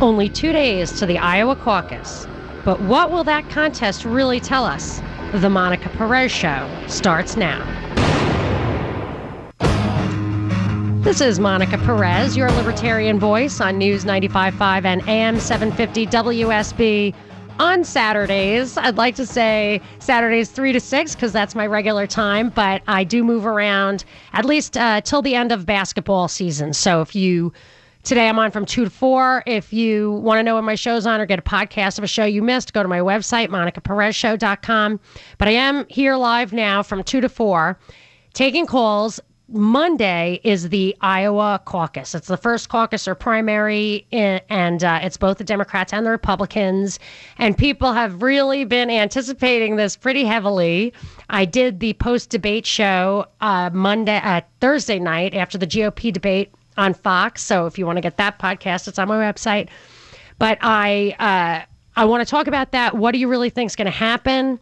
Only two days to the Iowa caucus. But what will that contest really tell us? The Monica Perez Show starts now. This is Monica Perez, your libertarian voice on News 95.5 and AM 750 WSB. On Saturdays, I'd like to say Saturdays 3 to 6 because that's my regular time, but I do move around at least uh, till the end of basketball season. So if you Today I'm on from 2 to 4. If you want to know when my show's on or get a podcast of a show you missed, go to my website, monicaperezshow.com. But I am here live now from 2 to 4, taking calls. Monday is the Iowa caucus. It's the first caucus or primary, in, and uh, it's both the Democrats and the Republicans. And people have really been anticipating this pretty heavily. I did the post debate show uh, Monday, uh, Thursday night after the GOP debate on Fox. So if you want to get that podcast, it's on my website. But I uh, I want to talk about that. What do you really think is going to happen?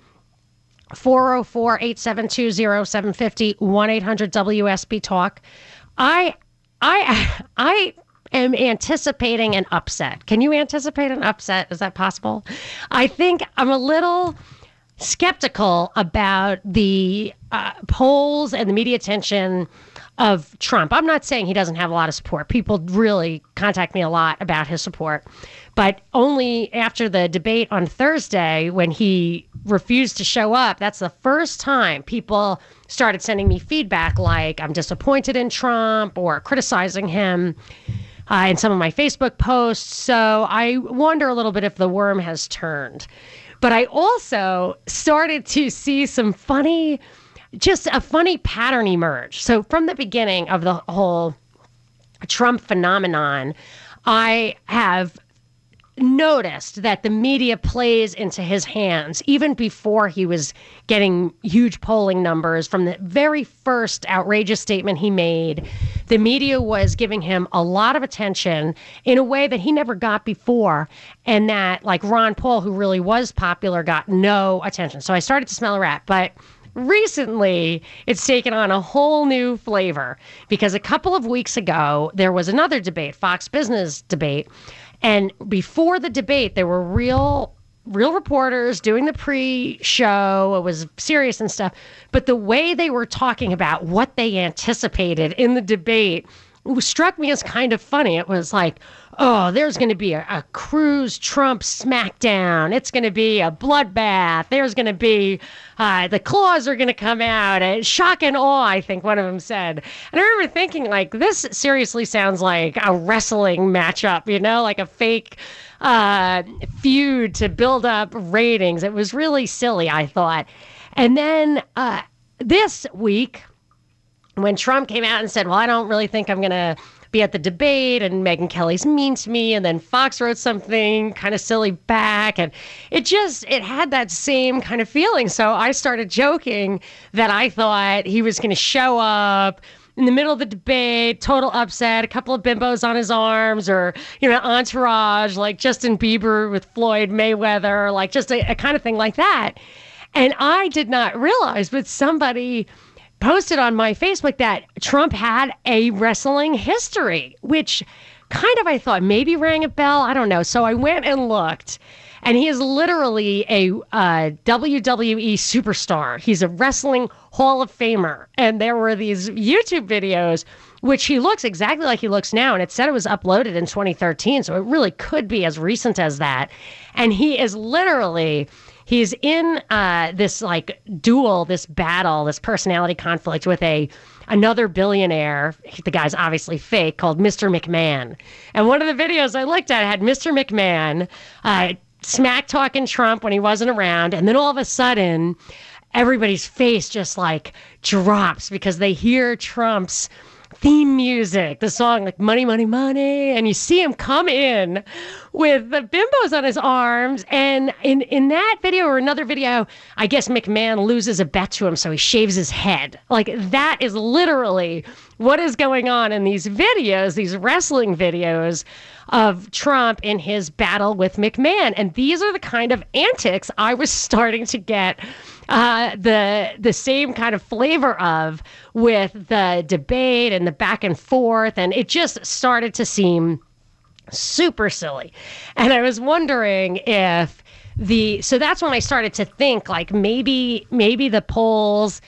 404 872 0750 1 800 WSB Talk. I, I, I am anticipating an upset. Can you anticipate an upset? Is that possible? I think I'm a little skeptical about the uh, polls and the media attention of Trump. I'm not saying he doesn't have a lot of support. People really contact me a lot about his support. But only after the debate on Thursday, when he refused to show up, that's the first time people started sending me feedback like, I'm disappointed in Trump or criticizing him. Uh, in some of my Facebook posts. So I wonder a little bit if the worm has turned. But I also started to see some funny just a funny pattern emerged. So from the beginning of the whole Trump phenomenon, I have noticed that the media plays into his hands even before he was getting huge polling numbers from the very first outrageous statement he made the media was giving him a lot of attention in a way that he never got before and that like Ron Paul who really was popular got no attention so I started to smell a rat but recently it's taken on a whole new flavor because a couple of weeks ago there was another debate, Fox Business debate, and before the debate there were real real reporters doing the pre-show. It was serious and stuff, but the way they were talking about what they anticipated in the debate struck me as kind of funny. It was like, oh, there's going to be a, a Cruz Trump smackdown. It's going to be a bloodbath. There's going to be uh, the claws are going to come out. Uh, shock and awe, I think one of them said. And I remember thinking, like, this seriously sounds like a wrestling matchup, you know, like a fake uh, feud to build up ratings. It was really silly, I thought. And then uh, this week, when Trump came out and said, Well, I don't really think I'm going to be at the debate and Megyn Kelly's mean to me and then Fox wrote something kind of silly back and it just it had that same kind of feeling so I started joking that I thought he was going to show up in the middle of the debate, total upset, a couple of bimbos on his arms, or, you know, entourage like Justin Bieber with Floyd Mayweather, like just a, a kind of thing like that. And I did not realize, but somebody posted on my Facebook that Trump had a wrestling history, which kind of I thought maybe rang a bell. I don't know. So I went and looked. And he is literally a uh, WWE superstar. He's a wrestling Hall of Famer. And there were these YouTube videos, which he looks exactly like he looks now. And it said it was uploaded in 2013. So it really could be as recent as that. And he is literally he's in uh, this like duel, this battle, this personality conflict with a another billionaire. The guy's obviously fake, called Mr. McMahon. And one of the videos I looked at had Mr. McMahon uh, smack talking Trump when he wasn't around, and then all of a sudden. Everybody's face just like drops because they hear Trump's theme music, the song like Money, Money, Money. And you see him come in with the bimbos on his arms. And in, in that video or another video, I guess McMahon loses a bet to him, so he shaves his head. Like that is literally what is going on in these videos, these wrestling videos of Trump in his battle with McMahon. And these are the kind of antics I was starting to get uh, the the same kind of flavor of with the debate and the back and forth, and it just started to seem super silly. And I was wondering if the so that's when I started to think like maybe maybe the polls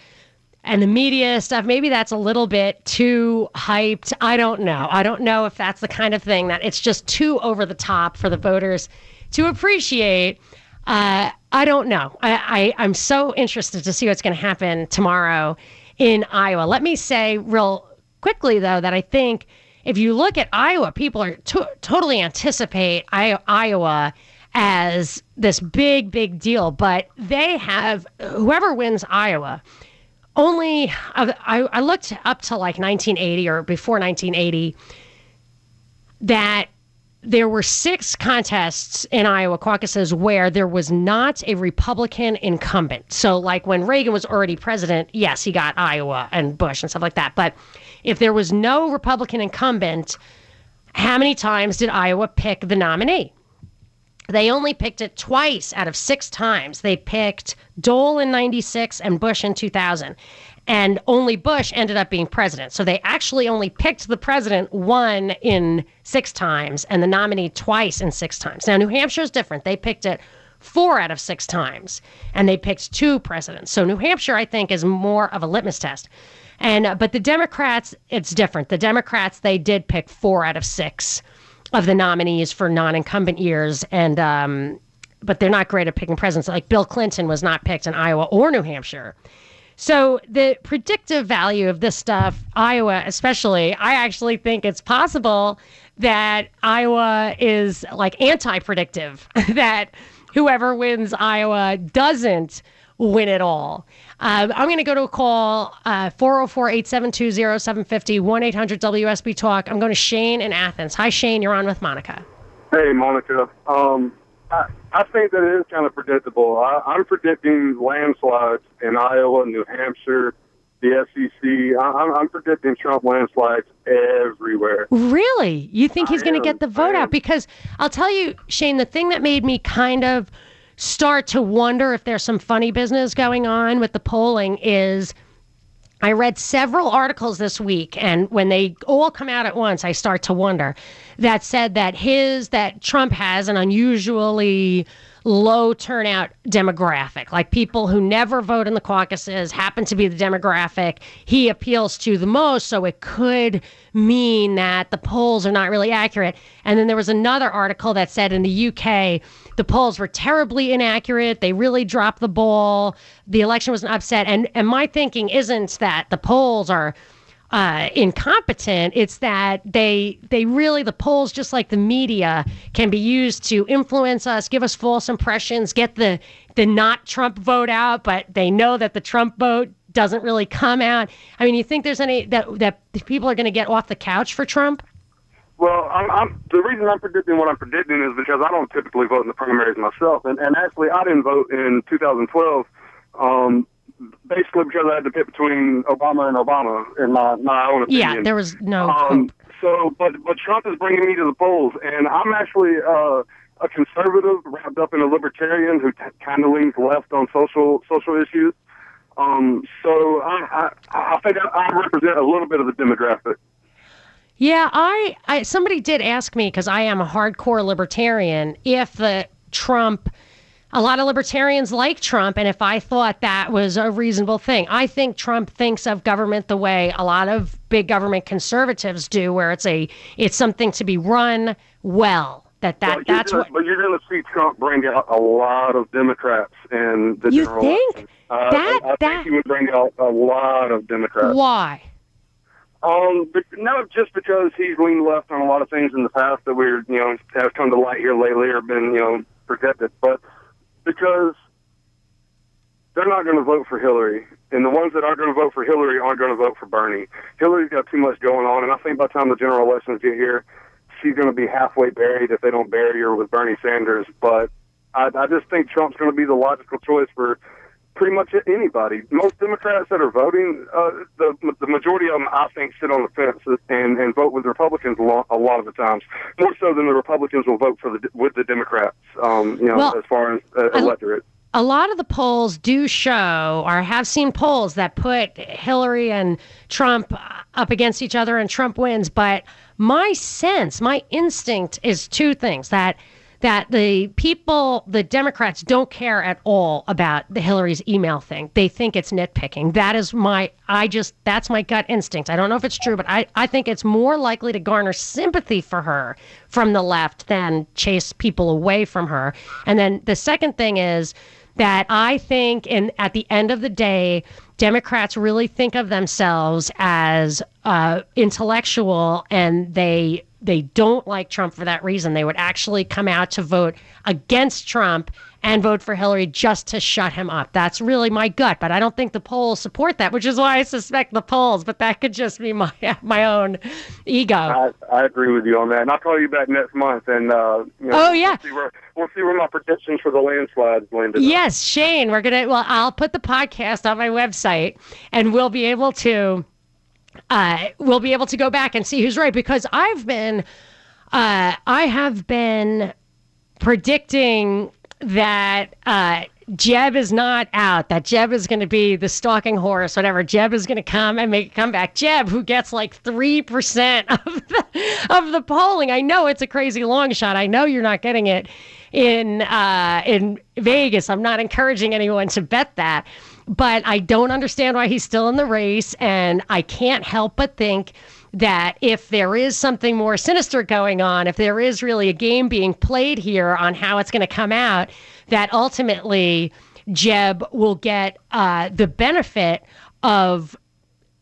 and the media stuff maybe that's a little bit too hyped. I don't know. I don't know if that's the kind of thing that it's just too over the top for the voters to appreciate. Uh, I don't know. I, I I'm so interested to see what's going to happen tomorrow in Iowa. Let me say real quickly though that I think if you look at Iowa, people are to- totally anticipate I- Iowa as this big, big deal. But they have whoever wins Iowa. Only I, I looked up to like 1980 or before 1980 that there were six contests in Iowa caucuses where there was not a Republican incumbent. So, like when Reagan was already president, yes, he got Iowa and Bush and stuff like that. But if there was no Republican incumbent, how many times did Iowa pick the nominee? They only picked it twice out of six times. They picked Dole in 96 and Bush in 2000. And only Bush ended up being president. So they actually only picked the president one in six times and the nominee twice in six times. Now, New Hampshire is different. They picked it four out of six times and they picked two presidents. So New Hampshire, I think, is more of a litmus test. And uh, but the Democrats, it's different. The Democrats they did pick four out of six of the nominees for non-incumbent years, and um, but they're not great at picking presidents. Like Bill Clinton was not picked in Iowa or New Hampshire. So the predictive value of this stuff, Iowa especially, I actually think it's possible that Iowa is like anti-predictive. that whoever wins Iowa doesn't win it all. Uh, I'm going to go to a call uh, 404 872 0750 1 800 WSB Talk. I'm going to Shane in Athens. Hi, Shane. You're on with Monica. Hey, Monica. Um, I, I think that it is kind of predictable. I, I'm predicting landslides in Iowa, New Hampshire, the SEC. I, I'm, I'm predicting Trump landslides everywhere. Really? You think he's going to get the vote out? Because I'll tell you, Shane, the thing that made me kind of start to wonder if there's some funny business going on with the polling is I read several articles this week, and when they all come out at once, I start to wonder that said that his, that Trump has an unusually low turnout demographic, like people who never vote in the caucuses happen to be the demographic he appeals to the most. So it could mean that the polls are not really accurate. And then there was another article that said in the UK, the polls were terribly inaccurate. They really dropped the ball. The election was an upset. And and my thinking isn't that the polls are uh, incompetent. It's that they they really the polls, just like the media, can be used to influence us, give us false impressions, get the the not Trump vote out, but they know that the Trump vote doesn't really come out. I mean, you think there's any that that people are going to get off the couch for Trump? Well, I'm, I'm the reason I'm predicting what I'm predicting is because I don't typically vote in the primaries myself, and and actually I didn't vote in 2012. Um, basically because I had to pick between Obama and Obama in my my own opinion. Yeah, there was no um, So, but but Trump is bringing me to the polls, and I'm actually uh, a conservative wrapped up in a libertarian who t- kind of leans left on social social issues. Um, so I, I I think I, I represent a little bit of the demographic. Yeah, I, I somebody did ask me because I am a hardcore libertarian if the Trump a lot of libertarians like Trump, and if I thought that was a reasonable thing, I think Trump thinks of government the way a lot of big government conservatives do, where it's a it's something to be run well. That that well, that's gonna, what. But you're going to see Trump bring out a lot of Democrats and the you general think election. Uh, that I, I that think he would bring out a lot of Democrats. why? Um, but not just because he's leaned left on a lot of things in the past that we're you know have come to light here lately or been you know protected, but because they're not going to vote for Hillary, and the ones that aren't going to vote for Hillary aren't going to vote for Bernie. Hillary's got too much going on, and I think by the time the general elections get here, she's going to be halfway buried if they don't bury her with Bernie Sanders. But I, I just think Trump's going to be the logical choice for pretty much anybody. Most Democrats that are voting, uh, the the majority of them, I think, sit on the fence and and vote with Republicans a lot, a lot of the times, more so than the Republicans will vote for the with the Democrats. Um, you know, Well, as far as uh, electorate. a lot of the polls do show, or have seen polls that put Hillary and Trump up against each other and Trump wins. But my sense, my instinct is two things that that the people, the Democrats, don't care at all about the Hillary's email thing. They think it's nitpicking. That is my, I just, that's my gut instinct. I don't know if it's true, but I, I think it's more likely to garner sympathy for her from the left than chase people away from her. And then the second thing is that I think, in at the end of the day, Democrats really think of themselves as uh, intellectual and they they don't like Trump for that reason. They would actually come out to vote against Trump and vote for Hillary just to shut him up. That's really my gut, but I don't think the polls support that, which is why I suspect the polls. But that could just be my my own ego. I, I agree with you on that, and I'll call you back next month, and uh, you know, oh yeah, we'll see, where, we'll see where my predictions for the landslides landed. Yes, Shane, we're gonna. Well, I'll put the podcast on my website, and we'll be able to uh, we'll be able to go back and see who's right because I've been, uh, I have been predicting that uh, Jeb is not out, that Jeb is going to be the stalking horse, whatever. Jeb is going to come and make a comeback. Jeb, who gets like 3% of the, of the polling. I know it's a crazy long shot. I know you're not getting it in uh, in Vegas. I'm not encouraging anyone to bet that but I don't understand why he's still in the race. And I can't help but think that if there is something more sinister going on, if there is really a game being played here on how it's going to come out, that ultimately Jeb will get uh, the benefit of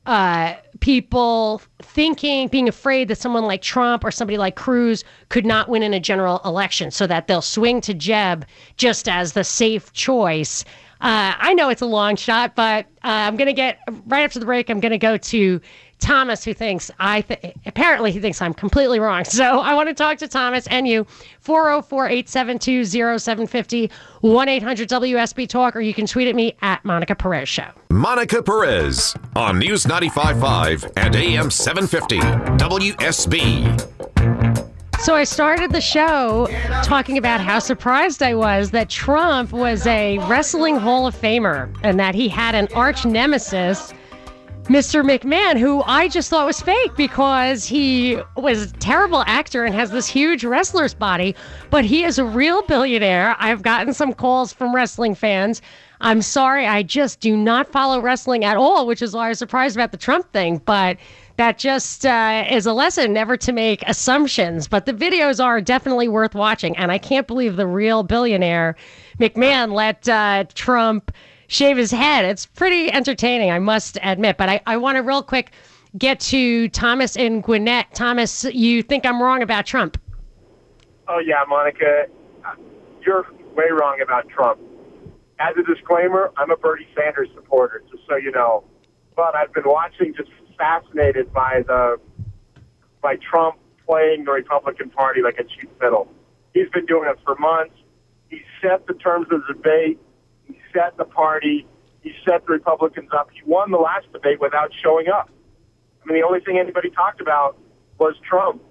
uh, people thinking, being afraid that someone like Trump or somebody like Cruz could not win in a general election, so that they'll swing to Jeb just as the safe choice uh, I know it's a long shot, but uh, I'm going to get right after the break. I'm going to go to Thomas, who thinks I th- apparently he thinks I'm completely wrong. So I want to talk to Thomas and you 404 872 0750 1 800 WSB Talk, or you can tweet at me at Monica Perez Show. Monica Perez on News 95.5 and AM 750 WSB. So I started the show talking about how surprised I was that Trump was a wrestling Hall of Famer and that he had an arch nemesis, Mr. McMahon, who I just thought was fake because he was a terrible actor and has this huge wrestler's body, but he is a real billionaire. I've gotten some calls from wrestling fans. I'm sorry, I just do not follow wrestling at all, which is why I was surprised about the Trump thing, but that just uh, is a lesson never to make assumptions. But the videos are definitely worth watching. And I can't believe the real billionaire McMahon let uh, Trump shave his head. It's pretty entertaining, I must admit. But I, I want to real quick get to Thomas and Gwinnett. Thomas, you think I'm wrong about Trump? Oh, yeah, Monica. You're way wrong about Trump. As a disclaimer, I'm a Bernie Sanders supporter, just so you know. But I've been watching just fascinated by the by Trump playing the Republican Party like a cheap fiddle. He's been doing it for months. He set the terms of the debate. He set the party. He set the Republicans up. He won the last debate without showing up. I mean, the only thing anybody talked about was Trump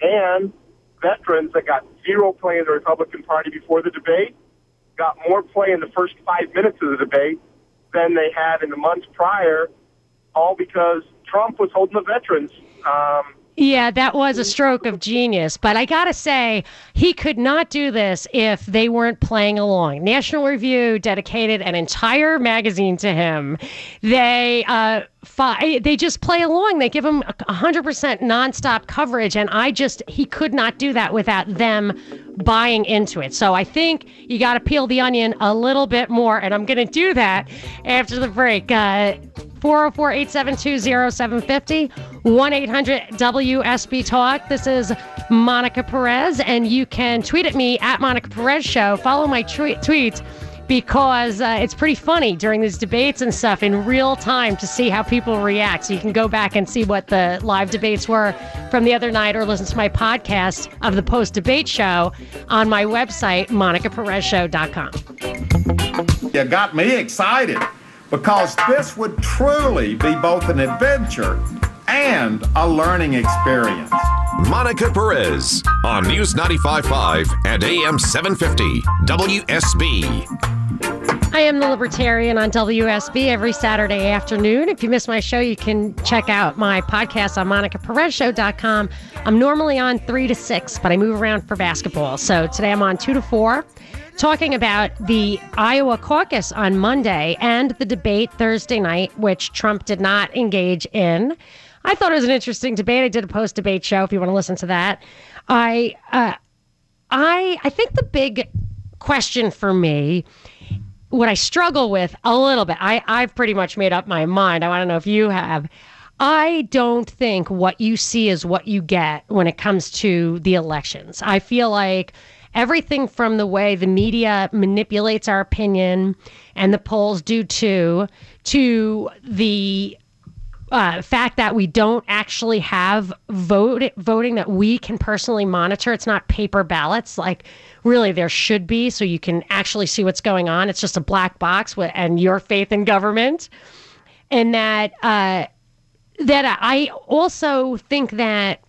and veterans that got zero play in the Republican Party before the debate got more play in the first five minutes of the debate than they had in the months prior, all because Trump was holding the veterans. Um, yeah, that was a stroke of genius. But I got to say, he could not do this if they weren't playing along. National Review dedicated an entire magazine to him. They uh, fi- they just play along. They give him 100% nonstop coverage. And I just, he could not do that without them buying into it. So I think you got to peel the onion a little bit more. And I'm going to do that after the break. Uh, 404 872 0750 1 800 WSB Talk. This is Monica Perez, and you can tweet at me at Monica Perez Show. Follow my tweet tweets because uh, it's pretty funny during these debates and stuff in real time to see how people react. So you can go back and see what the live debates were from the other night or listen to my podcast of the post debate show on my website, monicaperezshow.com. You got me excited because this would truly be both an adventure and a learning experience. Monica Perez on News 95.5 and AM 750 WSB. I am the Libertarian on WSB every Saturday afternoon. If you miss my show, you can check out my podcast on monicaperezshow.com. I'm normally on 3 to 6, but I move around for basketball. So today I'm on 2 to 4, talking about the Iowa caucus on Monday and the debate Thursday night, which Trump did not engage in. I thought it was an interesting debate. I did a post debate show if you want to listen to that. I, uh, I, I think the big question for me what I struggle with a little bit, I, I've pretty much made up my mind. I want to know if you have. I don't think what you see is what you get when it comes to the elections. I feel like everything from the way the media manipulates our opinion and the polls do too, to the uh, fact that we don't actually have vote voting that we can personally monitor. It's not paper ballots like really there should be, so you can actually see what's going on. It's just a black box with, and your faith in government, and that uh, that I also think that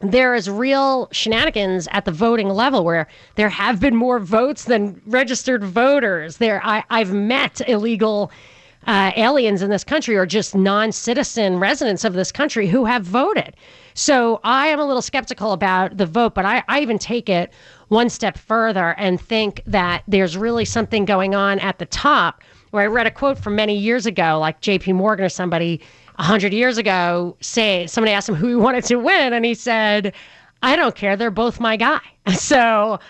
there is real shenanigans at the voting level where there have been more votes than registered voters. There, I, I've met illegal uh, aliens in this country or just non citizen residents of this country who have voted. So I am a little skeptical about the vote, but I, I even take it one step further and think that there's really something going on at the top. Where I read a quote from many years ago, like J.P. Morgan or somebody a hundred years ago, say somebody asked him who he wanted to win, and he said, "I don't care. They're both my guy." So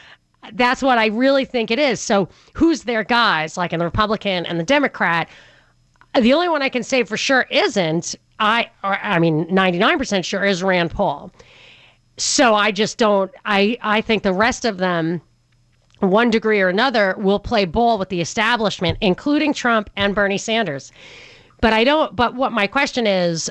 that's what I really think it is. So who's their guys, like in the Republican and the Democrat? The only one I can say for sure isn't I. Or, I mean, ninety nine percent sure is Rand Paul. So I just don't. I I think the rest of them, one degree or another, will play ball with the establishment, including Trump and Bernie Sanders. But I don't. But what my question is,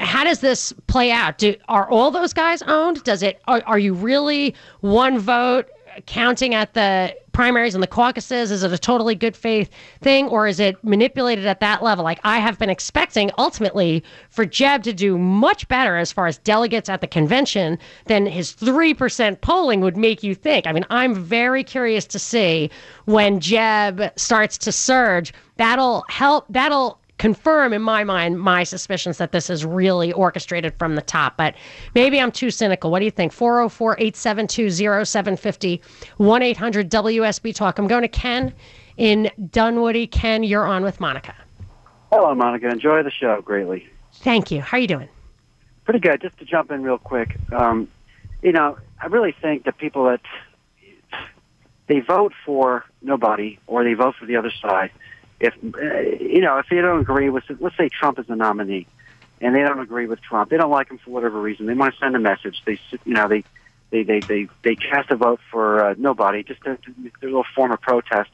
how does this play out? Do are all those guys owned? Does it? Are, are you really one vote? counting at the primaries and the caucuses? Is it a totally good faith thing or is it manipulated at that level? Like I have been expecting ultimately for Jeb to do much better as far as delegates at the convention than his 3% polling would make you think. I mean, I'm very curious to see when Jeb starts to surge. That'll help, that'll confirm in my mind my suspicions that this is really orchestrated from the top. But maybe I'm too cynical. What do you think? 404 872 0750 1 800 WSB Talk. I'm going to Ken in Dunwoody. Ken, you're on with Monica. Hello, Monica. Enjoy the show greatly. Thank you. How are you doing? Pretty good. Just to jump in real quick, um, you know, I really think that people that they vote for nobody or they vote for the other side if uh, you know if they don't agree with let's say Trump is the nominee and they don't agree with Trump, they don't like him for whatever reason. They want to send a message. They you know they they they they, they cast a vote for uh, nobody just to a little form of protest.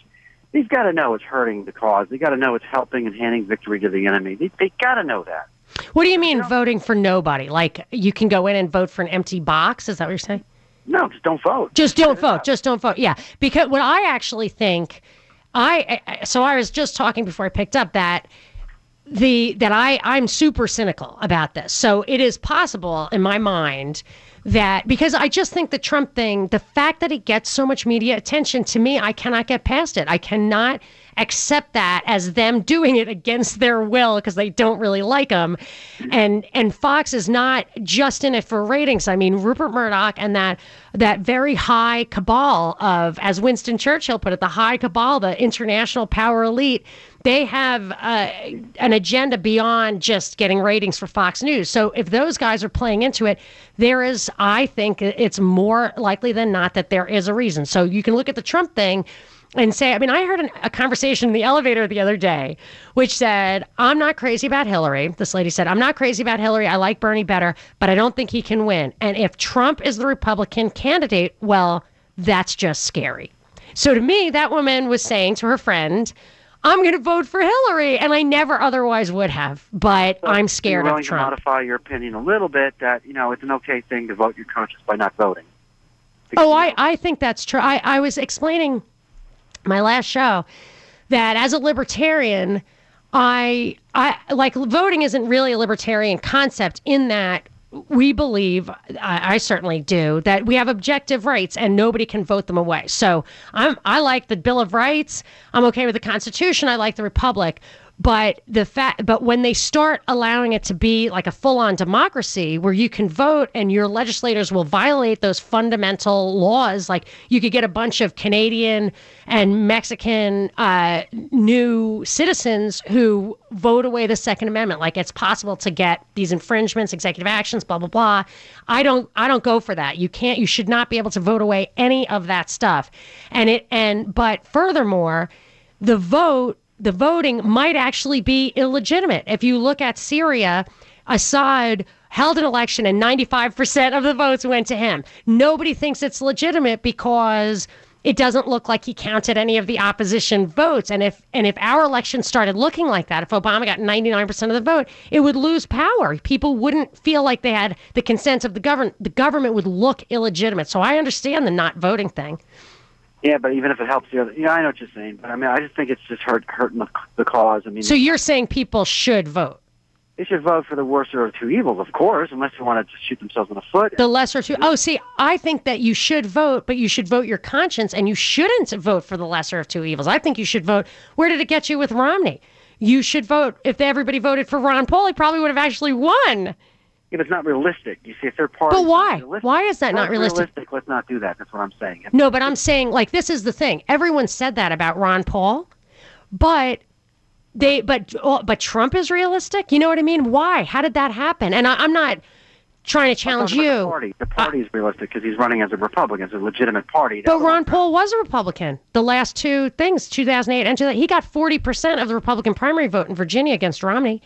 They've got to know it's hurting the cause. They got to know it's helping and handing victory to the enemy. They they got to know that. What do you mean you know, voting for nobody? Like you can go in and vote for an empty box? Is that what you're saying? No, just don't vote. Just don't vote. Just don't vote. Yeah, because what I actually think I, I so I was just talking before I picked up that the that I I'm super cynical about this. So it is possible in my mind that because I just think the Trump thing, the fact that it gets so much media attention to me, I cannot get past it. I cannot accept that as them doing it against their will because they don't really like him. And and Fox is not just in it for ratings. I mean, Rupert Murdoch and that that very high cabal of, as Winston Churchill put it, the high cabal, the international power elite. They have uh, an agenda beyond just getting ratings for Fox News. So if those guys are playing into it, there is, I think, it's more likely than not that there is a reason. So you can look at the Trump thing and say, I mean, I heard an, a conversation in the elevator the other day, which said, I'm not crazy about Hillary. This lady said, I'm not crazy about Hillary. I like Bernie better, but I don't think he can win. And if Trump is the Republican candidate, well, that's just scary. So to me, that woman was saying to her friend, I'm going to vote for Hillary, and I never otherwise would have. But so I'm scared of Trump. To modify your opinion a little bit that you know it's an okay thing to vote your conscience by not voting. oh, I, I think that's true. I, I was explaining my last show that as a libertarian, I I like voting isn't really a libertarian concept in that we believe, I, I certainly do, that we have objective rights and nobody can vote them away. So I'm, I like the Bill of Rights. I'm okay with the Constitution. I like the Republic. But the fact, but when they start allowing it to be like a full-on democracy where you can vote and your legislators will violate those fundamental laws, like you could get a bunch of Canadian and Mexican uh, new citizens who vote away the Second Amendment. Like it's possible to get these infringements, executive actions, blah blah blah. I don't, I don't go for that. You can't, you should not be able to vote away any of that stuff. And it, and but furthermore, the vote the voting might actually be illegitimate. If you look at Syria, Assad held an election and 95% of the votes went to him. Nobody thinks it's legitimate because it doesn't look like he counted any of the opposition votes. And if and if our election started looking like that, if Obama got 99% of the vote, it would lose power. People wouldn't feel like they had the consent of the government. The government would look illegitimate. So I understand the not voting thing. Yeah, but even if it helps the other, yeah, I know what you're saying, but I mean, I just think it's just hurt hurting the, the cause. I mean, So you're saying people should vote. they should vote for the worst of two evils, of course, unless they want to just shoot themselves in the foot. The lesser two. Oh, see, I think that you should vote, but you should vote your conscience, and you shouldn't vote for the lesser of two evils. I think you should vote. Where did it get you with Romney? You should vote. If everybody voted for Ron Paul, he probably would have actually won. If it's not realistic, you see, if they're party. But why? Why is that not realistic? Let's not do that. That's what I'm saying. No, but I'm saying like this is the thing. Everyone said that about Ron Paul, but they but oh, but Trump is realistic. You know what I mean? Why? How did that happen? And I, I'm not trying to challenge I'm talking about you. The party, the party is realistic because he's running as a Republican, as a legitimate party. But Ron Paul was a Republican. The last two things, 2008 and 2000, he got 40% of the Republican primary vote in Virginia against Romney.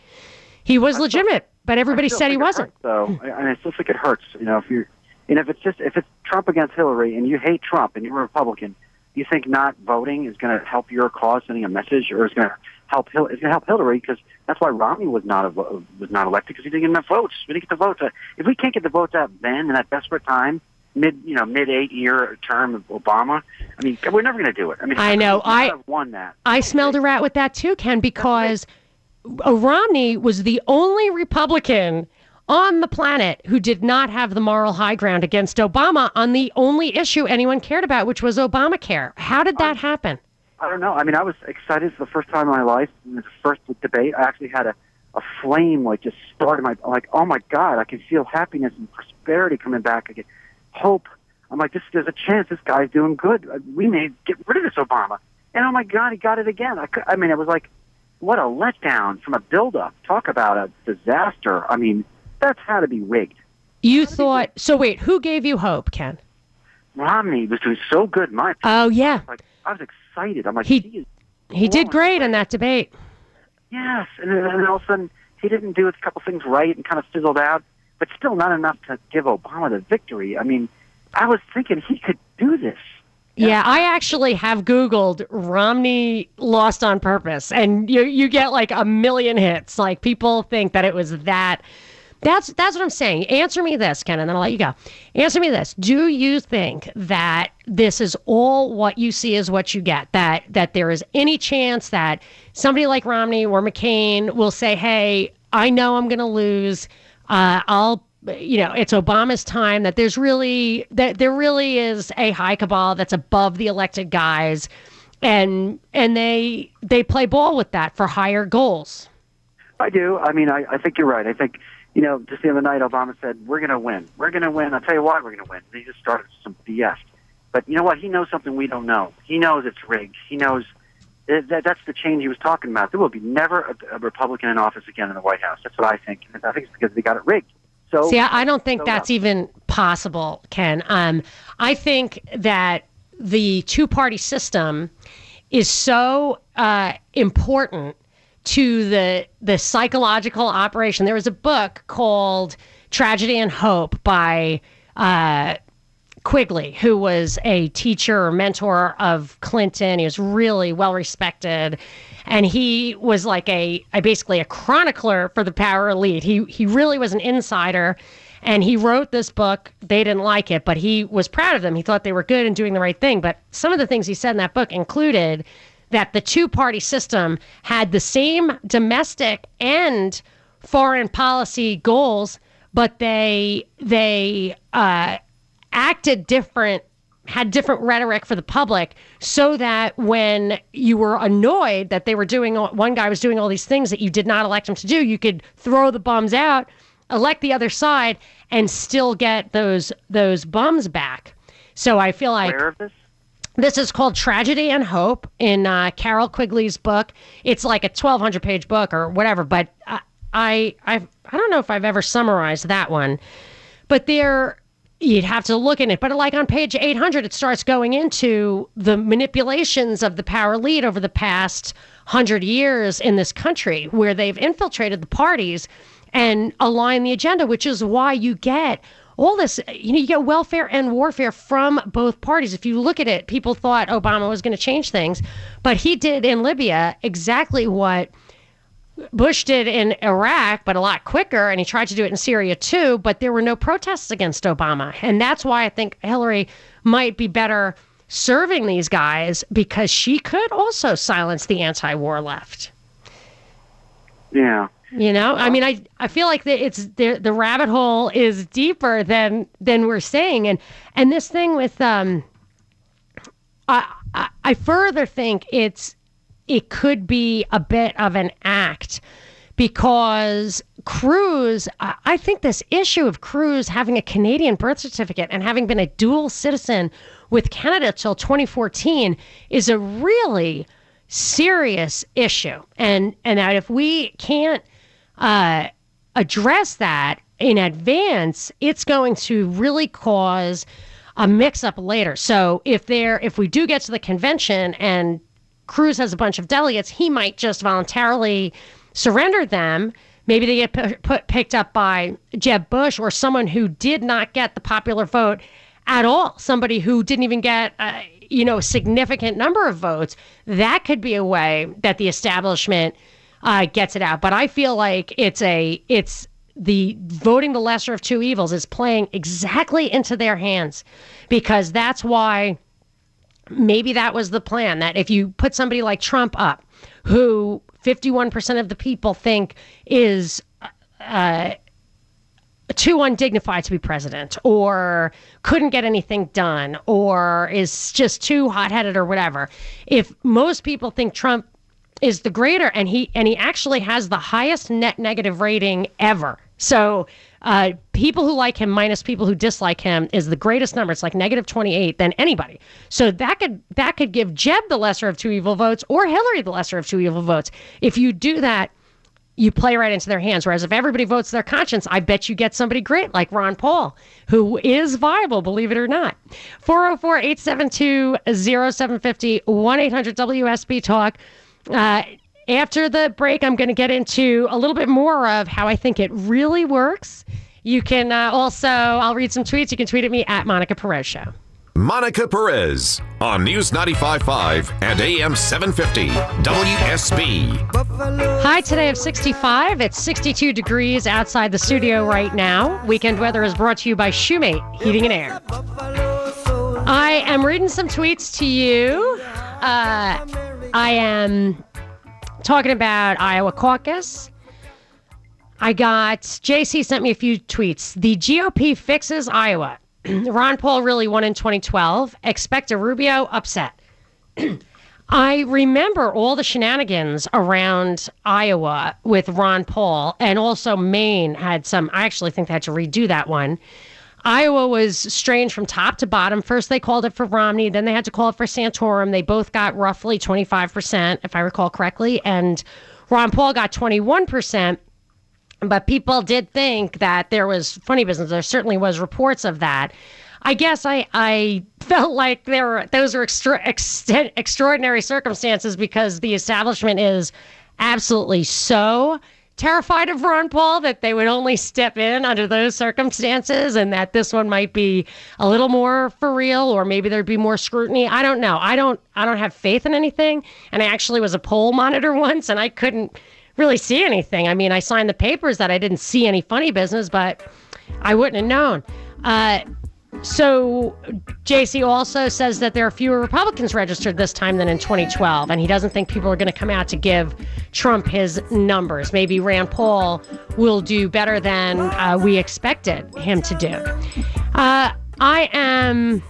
He was legitimate, but everybody said he wasn't. So, and I still think it hurts. You know, if you're, and if it's just if it's Trump against Hillary, and you hate Trump, and you're a Republican, you think not voting is going to help your cause, sending a message, or is going to help Hil- it's going to help Hillary because that's why Romney was not a, was not elected because he didn't get enough votes. We didn't get the votes. If we can't get the votes out then in that desperate time, mid you know mid eight year term of Obama, I mean we're never going to do it. I mean I know. I- have won that. I smelled a rat with that too, Ken, because Romney was the only Republican on the planet who did not have the moral high ground against Obama on the only issue anyone cared about, which was Obamacare. How did that happen? I don't know. I mean, I was excited for the first time in my life. In the first debate, I actually had a, a flame like just start in my like, oh my god, I can feel happiness and prosperity coming back. again. hope. I'm like, this there's a chance this guy's doing good. Uh, We may get rid of this Obama. And oh my god, he got it again. I, cou- I mean, it was like, what a letdown from a build-up. Talk about a disaster. I mean, that's had to be rigged. You thought so? Wait, who gave you hope, Ken? Romney was doing so good. in My. Oh yeah, like I was excited. I'm like, He- he he did great in that debate. Yes, and then and all of a sudden he didn't do a couple things right and kind of fizzled out, but still not enough to give Obama the victory. I mean, I was thinking he could do this. Yeah, I actually have Googled Romney lost on purpose, and you you get like a million hits. Like people think that it was that. That's that's what I'm saying. Answer me this, Ken, and then I'll let you go. Answer me this: Do you think that this is all what you see is what you get? That that there is any chance that somebody like Romney or McCain will say, "Hey, I know I'm going to lose. Uh, I'll you know, it's Obama's time that there's really that there really is a high cabal that's above the elected guys and and they they play ball with that for higher goals. I do. I mean, I, I think you're right. I think, you know, just the other night, Obama said, we're going to win. We're going to win. I'll tell you why we're going to win. And he just started some BS. But you know what? He knows something we don't know. He knows it's rigged. He knows that, that that's the change he was talking about. There will be never a, a Republican in office again in the White House. That's what I think. I think it's because they got it rigged. So See, I, don't think so that's no. even possible, Ken. Um, I think that the two party system is so uh, important to the the psychological operation. There was a book called Tragedy and Hope by uh, Quigley, who was a teacher or mentor of Clinton. He was really well respected. And he was like a, a basically a chronicler for the power elite. He he really was an insider. And he wrote this book. They didn't like it, but he was proud of them. He thought they were good and doing the right thing. But some of the things he said in that book included that the two party system had the same domestic and foreign policy goals, but they they uh, acted different had different rhetoric for the public so that when you were annoyed that they were doing one guy was doing all these things that you did not elect him to do you could throw the bums out elect the other side and still get those those bums back so i feel like this? this is called Tragedy and Hope in uh, Carroll Quigley's book. It's like a 1,200 page book or whatever, but I, I, I've, I don't know if I've ever summarized that one. But there, you'd have to look in it. But like on page 800, it starts going into the manipulations of the power elite over the past hundred years in this country, where they've infiltrated the parties and aligned the agenda, which is why you get all this, you know, you get welfare and warfare from both parties. If you look at it, people thought Obama was going to change things, but he did in Libya exactly what Bush did in Iraq, but a lot quicker, and he tried to do it in Syria too, but there were no protests against Obama. And that's why I think Hillary might be better serving these guys because she could also silence the anti war left. Yeah. You know, I mean, I I feel like the, it's the the rabbit hole is deeper than than we're saying, and and this thing with um, I I, I further think it's it could be a bit of an act because Cruz, I think this issue of Cruz having a Canadian birth certificate and having been a dual citizen with Canada till 2014 is a really serious issue, and and if we can't uh, address that in advance, it's going to really cause a mix up later. So if there, if we do get to the convention and Cruz has a bunch of delegates, he might just voluntarily surrender them. Maybe they get p- put, picked up by Jeb Bush or someone who did not get the popular vote at all. Somebody who didn't even get, uh, you know, a significant number of votes. That could be a way that the establishment uh, gets it out. But I feel like it's a it's the voting the lesser of two evils is playing exactly into their hands because that's why maybe that was the plan that if you put somebody like Trump up who 51% of the people think is uh, too undignified to be president or couldn't get anything done or is just too hot-headed or whatever if most people think Trump is the greater and he and he actually has the highest net negative rating ever. So uh, people who like him minus people who dislike him is the greatest number it's like negative 28 than anybody so that could that could give jeb the lesser of two evil votes or hillary the lesser of two evil votes if you do that you play right into their hands. Whereas if everybody votes their conscience, I bet you get somebody great like Ron Paul, who is viable, believe it or not. 404 872 0750 1 800 WSB Talk. Uh, after the break, I'm going to get into a little bit more of how I think it really works. You can uh, also, I'll read some tweets. You can tweet at me at Monica Perez Show. Monica Perez on News 95.5 and AM 750 WSB. High today of 65. It's 62 degrees outside the studio right now. Weekend weather is brought to you by Shoemate Heating and Air. I am reading some tweets to you. Uh, I am talking about Iowa caucus. I got JC sent me a few tweets. The GOP fixes Iowa. Ron Paul really won in 2012. Expect a Rubio upset. I remember all the shenanigans around Iowa with Ron Paul, and also Maine had some. I actually think they had to redo that one. Iowa was strange from top to bottom. First, they called it for Romney, then they had to call it for Santorum. They both got roughly 25%, if I recall correctly, and Ron Paul got 21%. But people did think that there was funny business. There certainly was reports of that. I guess I, I felt like there were those were extra, extent, extraordinary circumstances because the establishment is absolutely so terrified of Ron Paul that they would only step in under those circumstances and that this one might be a little more for real or maybe there'd be more scrutiny. I don't know. I don't I don't have faith in anything. And I actually was a poll monitor once and I couldn't really see anything. I mean, I signed the papers that I didn't see any funny business, but I wouldn't have known. Uh, so JC also says that there are fewer Republicans registered this time than in 2012, and he doesn't think people are going to come out to give Trump his numbers. Maybe Rand Paul will do better than uh, we expected him to do. Uh, I am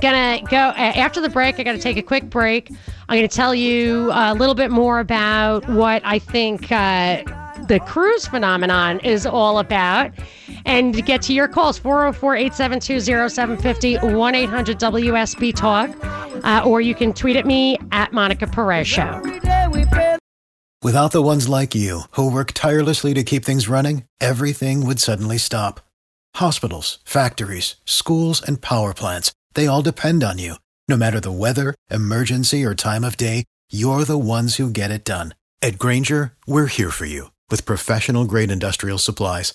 gonna go after the break. I got to take a quick break. I'm going to tell you a little bit more about what I think. Uh, the Cruz phenomenon is all about. And get to your calls, 404 872 0750 1 800 WSB Talk. Uh, or you can tweet at me at Monica Perez Show. Without the ones like you, who work tirelessly to keep things running, everything would suddenly stop. Hospitals, factories, schools, and power plants, they all depend on you. No matter the weather, emergency, or time of day, you're the ones who get it done. At Grainger, we're here for you with professional grade industrial supplies.